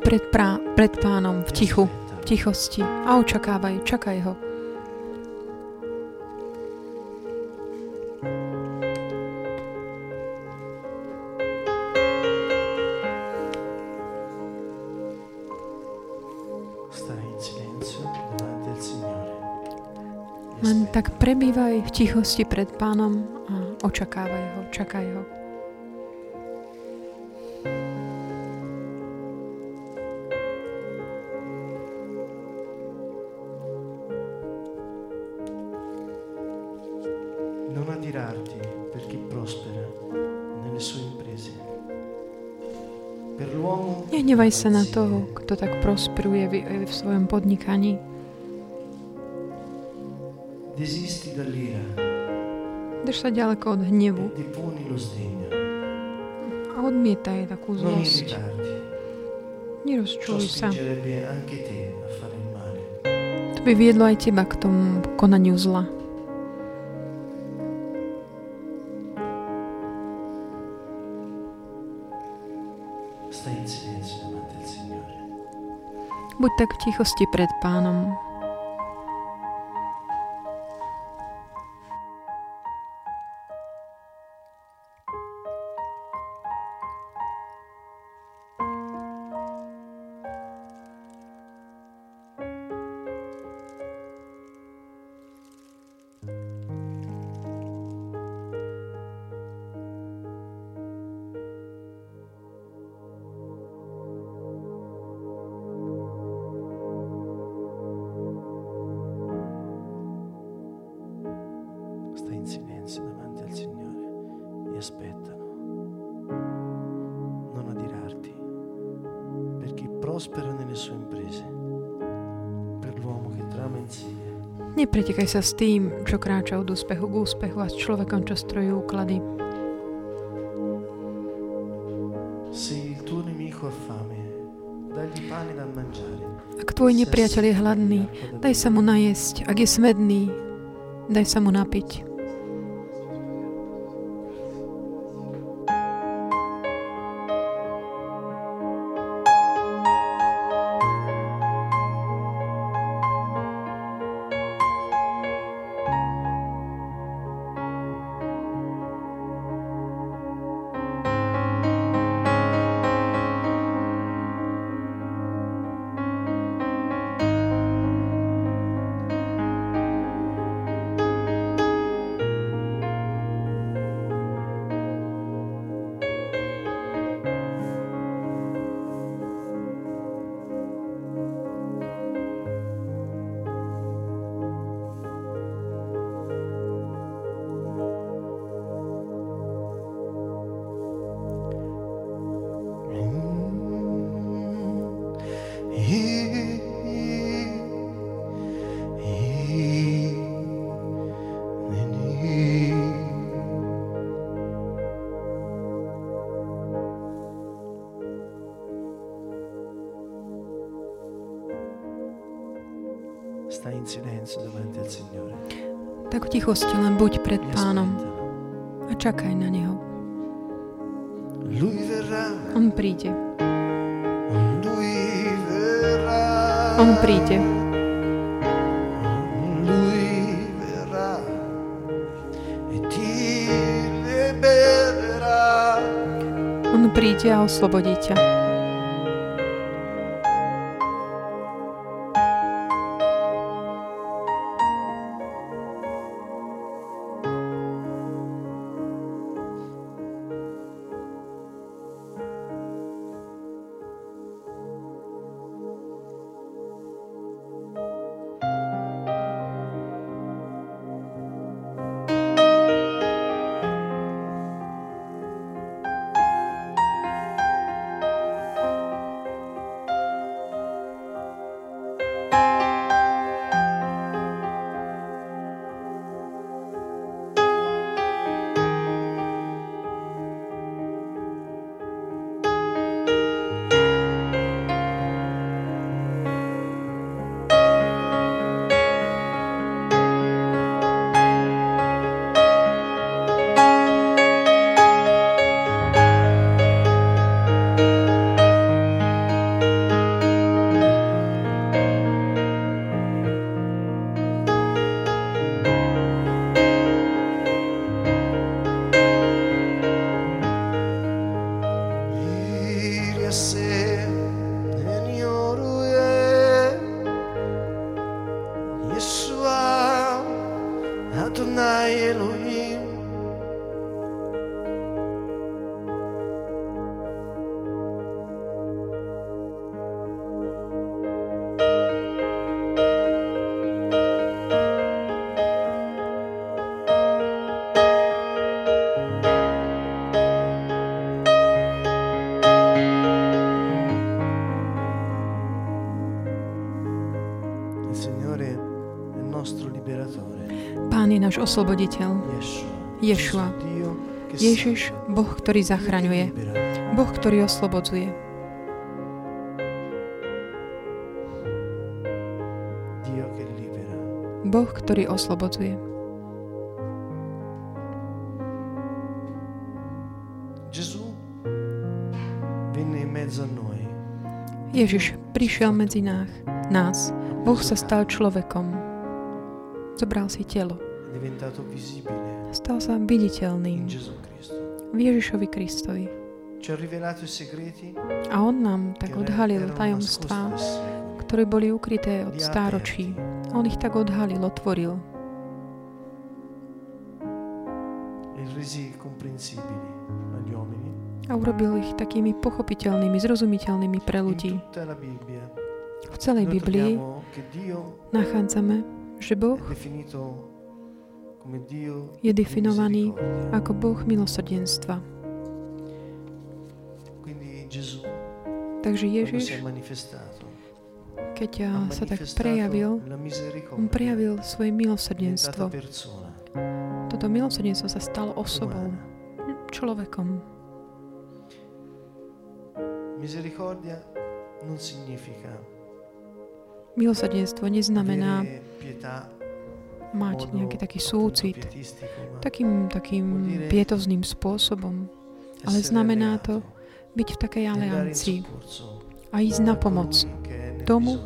buď pred, prá, pred pánom v tichu, v tichosti a očakávaj, čakaj ho. Len tak prebývaj v tichosti pred pánom a očakávaj ho, čakaj ho. Nehnevaj sa na toho, kto tak prosperuje v, v svojom podnikaní. Drž sa ďaleko od hnevu e a odmietaj takú zlosť. Nerozčuluj sa. To by viedlo aj teba k tomu konaniu zla. Buď tak v tichosti pred pánom. Nepretekaj sa s tým, čo kráča od úspechu k úspechu a s človekom, čo strojí úklady. Ak tvoj nepriateľ je hladný, daj sa mu najesť. Ak je smedný, daj sa mu napiť. Tak v tichosti len buď pred pánom a čakaj na neho. On príde. On príde. E. On príde a oslobodí ťa. Osloboditeľ. Ješua. Ježiš. Boh, ktorý zachraňuje. Boh, ktorý oslobodzuje. Boh, ktorý oslobodzuje. Ježiš prišiel medzi nás. nás. Boh sa stal človekom. Zobral si telo. Stal sa viditeľným. V Ježišovi Kristovi. A on nám tak odhalil tajomstvá, ktoré boli ukryté od stáročí. on ich tak odhalil, otvoril. A urobil ich takými pochopiteľnými, zrozumiteľnými pre ľudí. V celej Biblii nachádzame, že Boh je definovaný ako Boh milosrdenstva. Takže Ježiš, keď a, sa tak prejavil, on prejavil svoje milosrdenstvo. Toto milosrdenstvo sa stalo osobou, človekom. Milosrdenstvo neznamená mať nejaký taký súcit ma takým, takým pietozným spôsobom. ale znamená to byť v takej aliancii a ísť na pomoc tomu,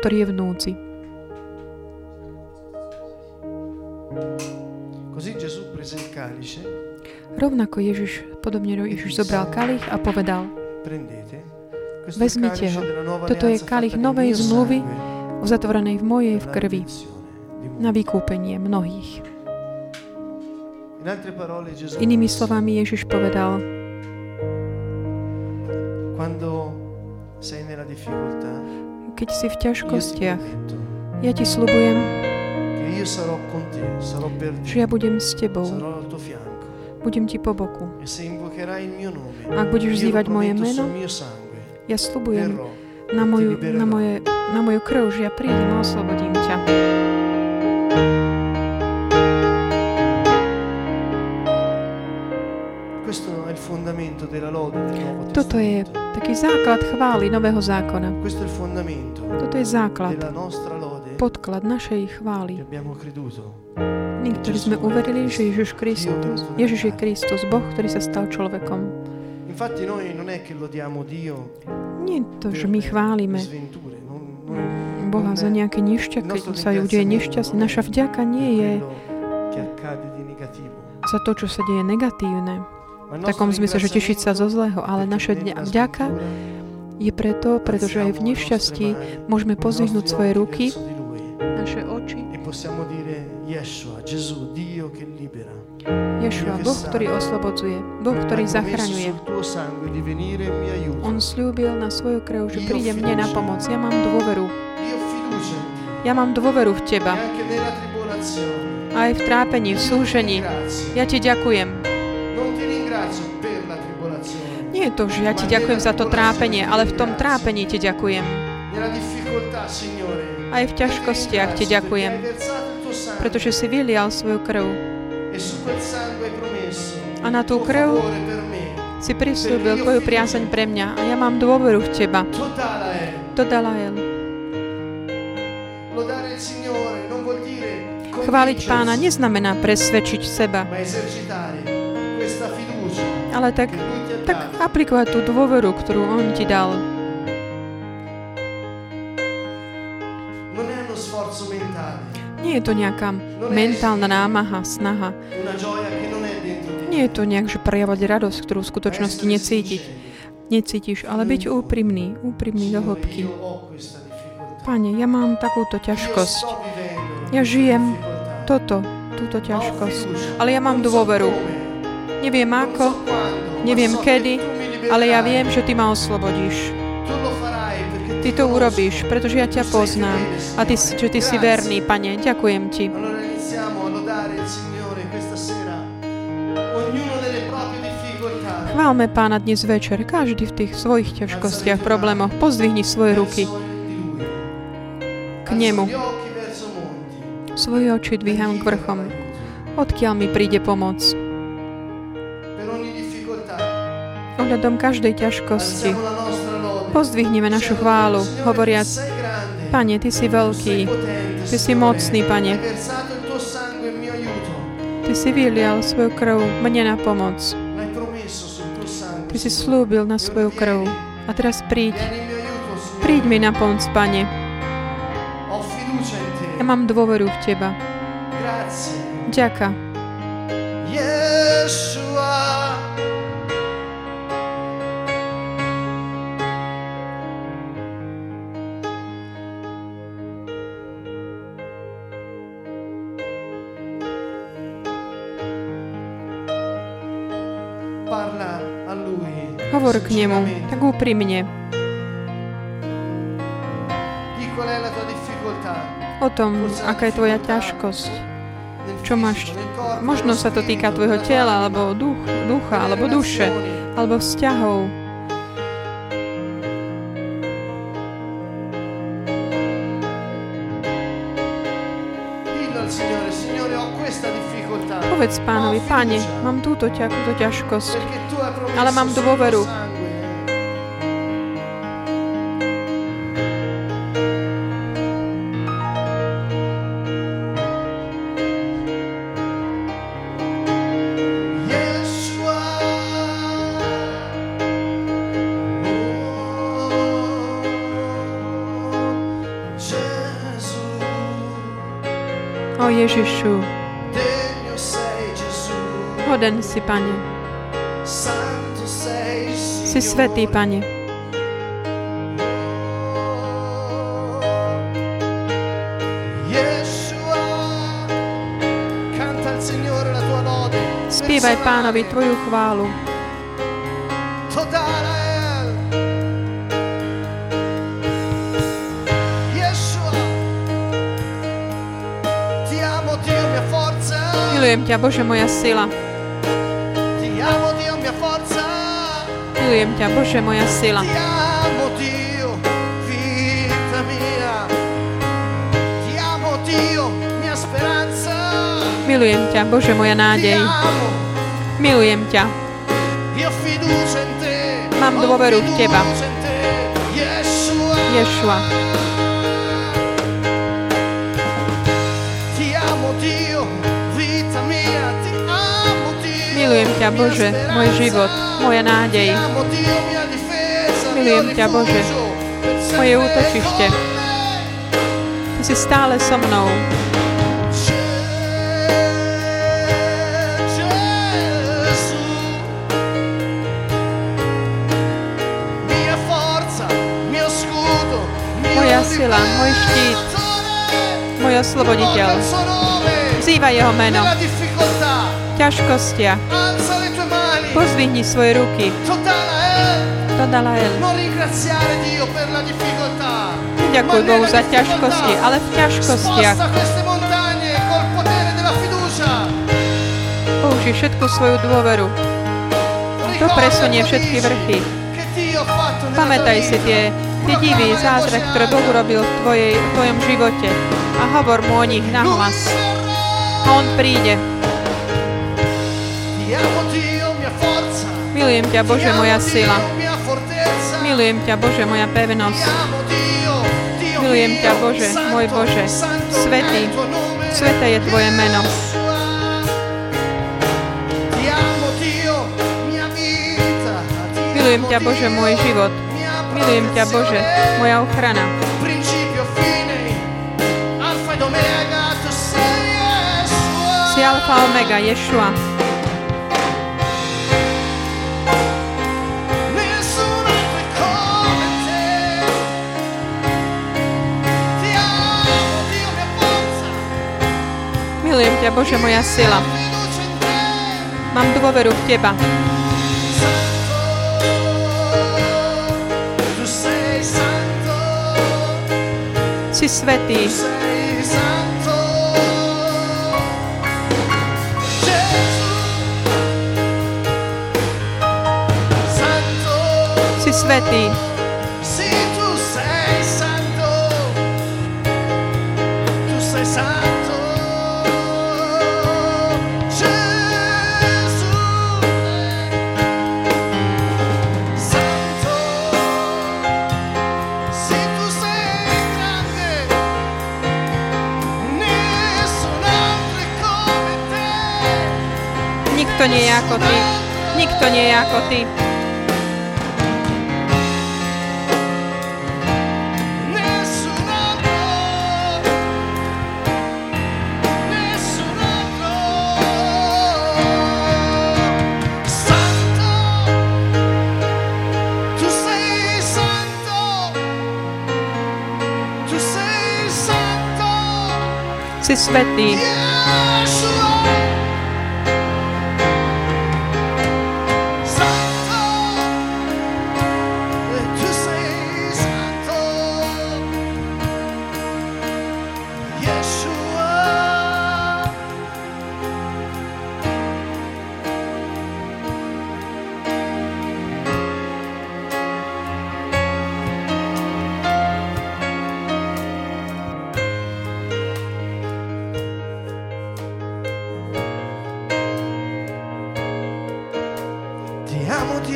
ktorý je v núdzi. Rovnako Ježiš, podobne Ježiš zobral kalich a povedal, Vezmite ho. Toto je kalich novej zmluvy uzatvorenej v mojej v krvi na vykúpenie mnohých. Inými slovami Ježiš povedal, keď si v ťažkostiach, ja ti slubujem, že ja budem s tebou, budem ti po boku. E Ak budeš vzývať moje meno, ja slubujem na moju, na, moje, na moju krv, že ja prídem a oslobodím ťa. Toto je taký základ chvály Nového zákona. Toto je základ, podklad našej chvály. My, ktorí sme uverili, že Ježiš Kristus, Ježiš je Kristus, Boh, ktorý sa stal človekom. Nie to, že my chválime Boha za nejaké nešťa, il keď sa nešťastie. non è Naša vďaka nie je za to, čo sa deje negatívne, v takom zmysle, že tešiť sa zo zlého, ale naša vďaka je preto, pretože aj v nešťastí môžeme pozvihnúť svoje ruky, naše oči. e. Ješua, Boh, ktorý oslobodzuje, Boh, ktorý zachraňuje. aiuto. On slúbil na svoju krv, že príde mne na pomoc. Ja mám dôveru. Ja mám dôveru v E Teba. tribolazione. Aj v trápení, v súžení. Ja Ti ďakujem. Je to, že ja Ti ďakujem za to trápenie, ale v tom trápení Ti ďakujem. Aj v ťažkostiach Ti ďakujem, pretože si vylial svoju krv. A na tú krv si prislúbil Tvoju priazeň pre mňa a ja mám dôveru v Teba. È. Dodala El. Chváliť Pána neznamená presvedčiť seba, ale tak, tak aplikovať tú dôveru, ktorú On Ti dal. Sforzo mentale, Nie je to nejaká mentálna námaha, snaha. Nie je to nejak, že prejavať radosť, ktorú v skutočnosti necítiť. Necítiš, ale byť úprimný, úprimný do hĺbky. Pane, ja mám takúto ťažkosť. Ja žijem. Toto, túto ťažkosť. Ale ja mám dôveru. Neviem ako, neviem kedy, ale ja viem, že Ty ma oslobodíš. Ty to urobíš, pretože ja ťa poznám. A Ty, že Ty si verný, Pane. Ďakujem Ti. Chválme Pána dnes večer, každý v tých svojich ťažkostiach, problémoch. Pozdvihni svoje ruky k nemu. Svoje oči dvíham k vrchom. Odkiaľ mi príde pomoc? Ohľadom každej ťažkosti pozdvihneme našu chválu, hovoriac, Pane, Ty si veľký, Ty si mocný, Pane. Ty si vylial svoju krv mne na pomoc. Ty si slúbil na svoju krv. A teraz príď, príď mi na pomoc, Pane. Ja mám dôveru v Teba. Grazie. Qual è la tua difficoltà? o tom, aká je tvoja ťažkosť. Čo máš? Možno sa to týka tvojho tela, alebo duch, ducha, alebo duše, alebo vzťahov. Povedz pánovi, páne, mám túto, túto ťažkosť. Ale mám dôveru. O Ježišu, hoden si, Pane. Si svetý, Pane. Spievaj pánovi tvoju chválu. Milujem ťa, Bože, moja sila. Milujem ťa, Bože, moja sila. Milujem ťa, Bože, moja nádej. Milujem ťa. Mám dôveru v teba. Ješua. Milujem ťa, Bože, môj život, moja nádej. Milujem ťa, Bože, moje útočište. Ty si stále so mnou. Moja sila, môj štít, môj osloboditeľ. Vzývaj jeho meno. Ťažkostiach. Pozdvihni svoje ruky. Totale, Dodalael. non ringraziare Dio per la difficoltà. Ďakuj Bohu za ťažkosti, ale v ťažkostiach použij všetku svoju dôveru. To presunie všetky vrchy. Pamätaj si tie, tie divy, zázrak, ktoré Boh urobil v, tvojej, v tvojom živote. A hovor mu o nich nahlas. A on príde. Milujem ťa, Bože, moja sila. Milujem ťa, Bože, moja pevnosť. Milujem ťa, Bože, môj Bože, nome. sveté je Tvoje meno. Milujem ťa, Bože, môj život. Milujem ťa, Bože, moja ochrana. Si alfa omega, Ješua. Milujem ťa, Bože, moja sila. Mám dôveru v Teba. Si svetý. Si svetý. Nikto nie je ako Ty. Nikto nie je ako Ty. Nessun altro,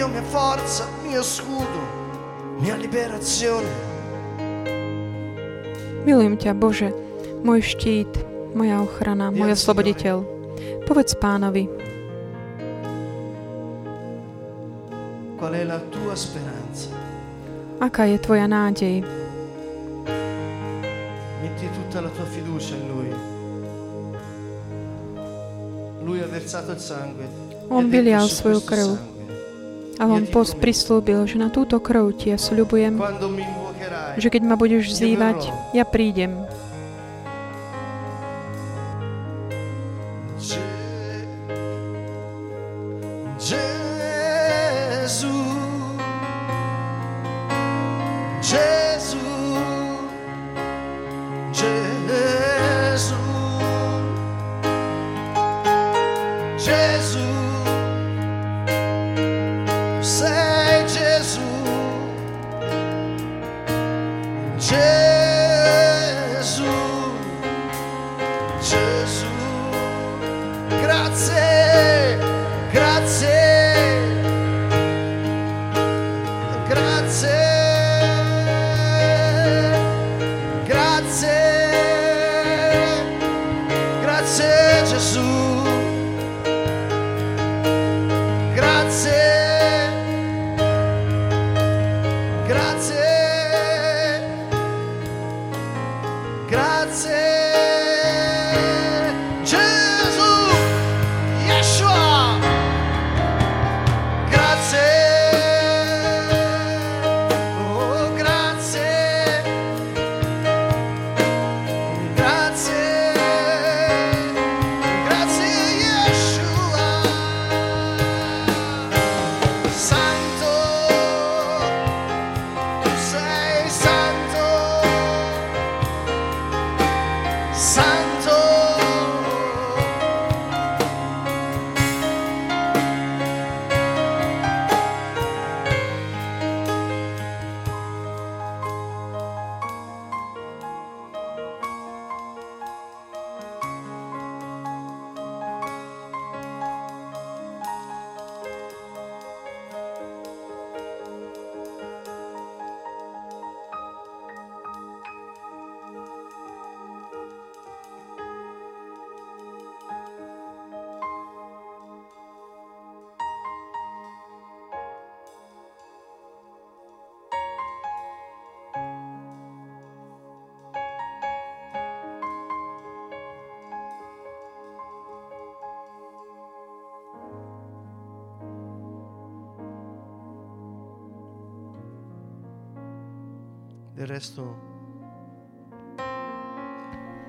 Dio, mia forza, mio scudo, mia liberazione. Milujem ťa, Bože, môj štít, moja ochrana, môj osloboditeľ. Povedz pánovi, aká je tvoja nádej. Metti tutta la tua fiducia in Lui. Lui ha versato il sangue. On vylial "Su svoju krv a on pos prislúbil, že na túto krv ti ja sľubujem, že keď ma budeš vzývať, ja prídem. Je- Gesù, Del resto,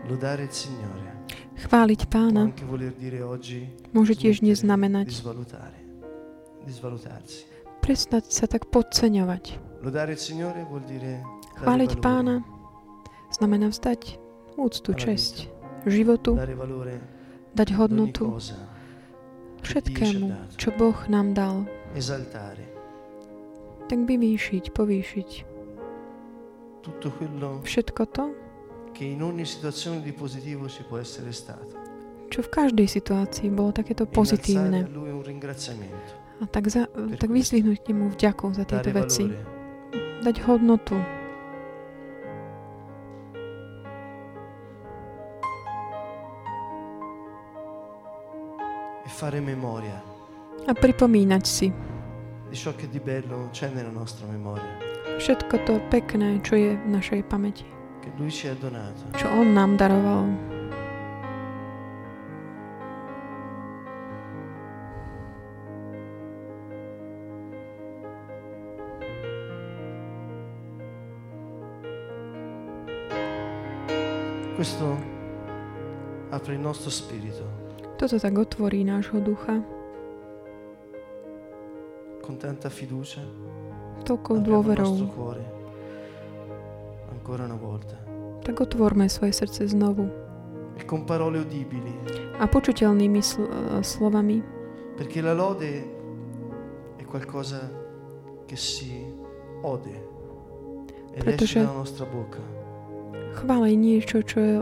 lodare il Signore. Chváliť pána. Môže tiež dnes smettere znamenať di svalutare, di svalutarsi. prestať sa tak podceňovať. Il Chváliť pána znamená vzdať úctu, česť, životu, dať hodnotu všetkému, čo Boh nám dal. Tak vyvýšiť, povýšiť tutto quello všetko to, che in ogni situazione di positivo ci può essere stato. čo v každej situácii bolo takéto pozitívne. A tak, za, tak vyzvihnúť mu vďaku za tieto veci. Dať hodnotu. e fare memoria a pripomínať si di ciò che di bello c'è nella nostra memoria, všetko to pekné, čo je v našej pamäti, čo On nám daroval. Questo apre il nostro spirito Toto tak otvorí nášho ducha, con tanta fiducia. Una volta. Tak otvorme svoje srdce znovu. E a počuteľnými sl- eh, slovami, perché la lode è qualcosa che si ode ed Pretože- chvála je niečo, čo je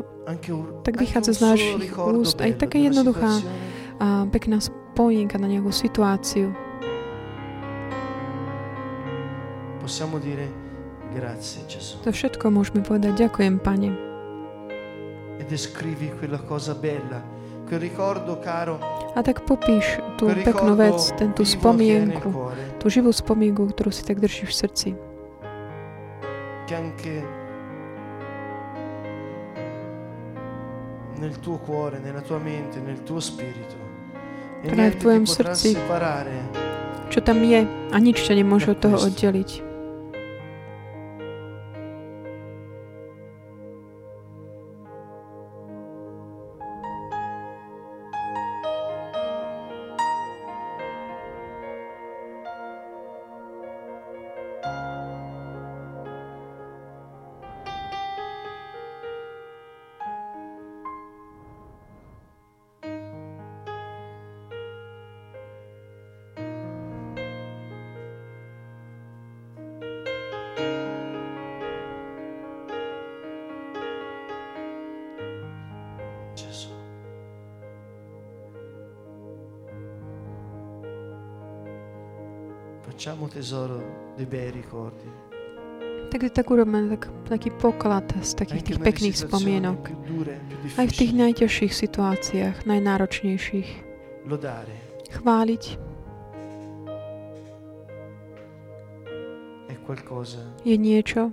Tak vychádza z našich úst, aj taká jednoduchá a pekná spomienka na nejakú situáciu. Possiamo dire grazie Gesù To všetko môžeme povedať, ďakujem, Pane. e descrivi quella cosa bella, quel ricordo caro, A tak popíš tú peknú vec, nel spomienku, tú živú spomienku, ktorú si tak držíš v srdci. nel tuo cuore, nella tua mente, nel tuo spirito e niente v tvojom srdci. Čo tam je a nič ťa nemôže od toho oddeliť. Facciamo tesoro dei bei ricordi, Tak, tak urobme tak, taký poklad z takých tých pekných spomienok. Aj v tých najťažších situáciách, najnáročnejších. Chváliť je niečo,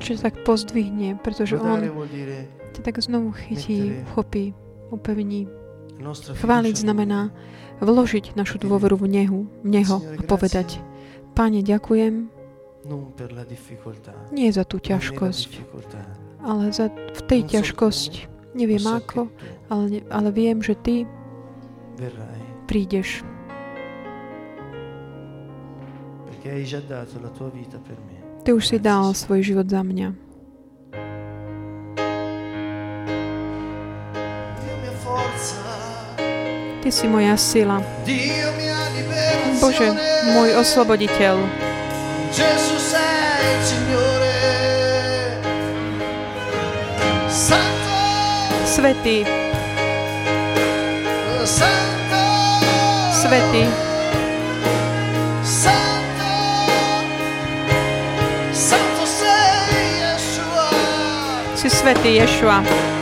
čo sa tak pozdvihne, pretože On ťa tak znovu chytí, uchopí, upevní. Chváliť znamená vložiť našu dôveru v Nehu, v Neho a povedať, Pane, ďakujem nie za tú ťažkosť, ale za v tej ťažkosť. Neviem ako, ale, ale viem, že Ty prídeš. Ty už si dal svoj život za mňa. Ty si moja sila. Bože, môj osloboditeľ. Svetý, Svetý, si Svetý Ješua.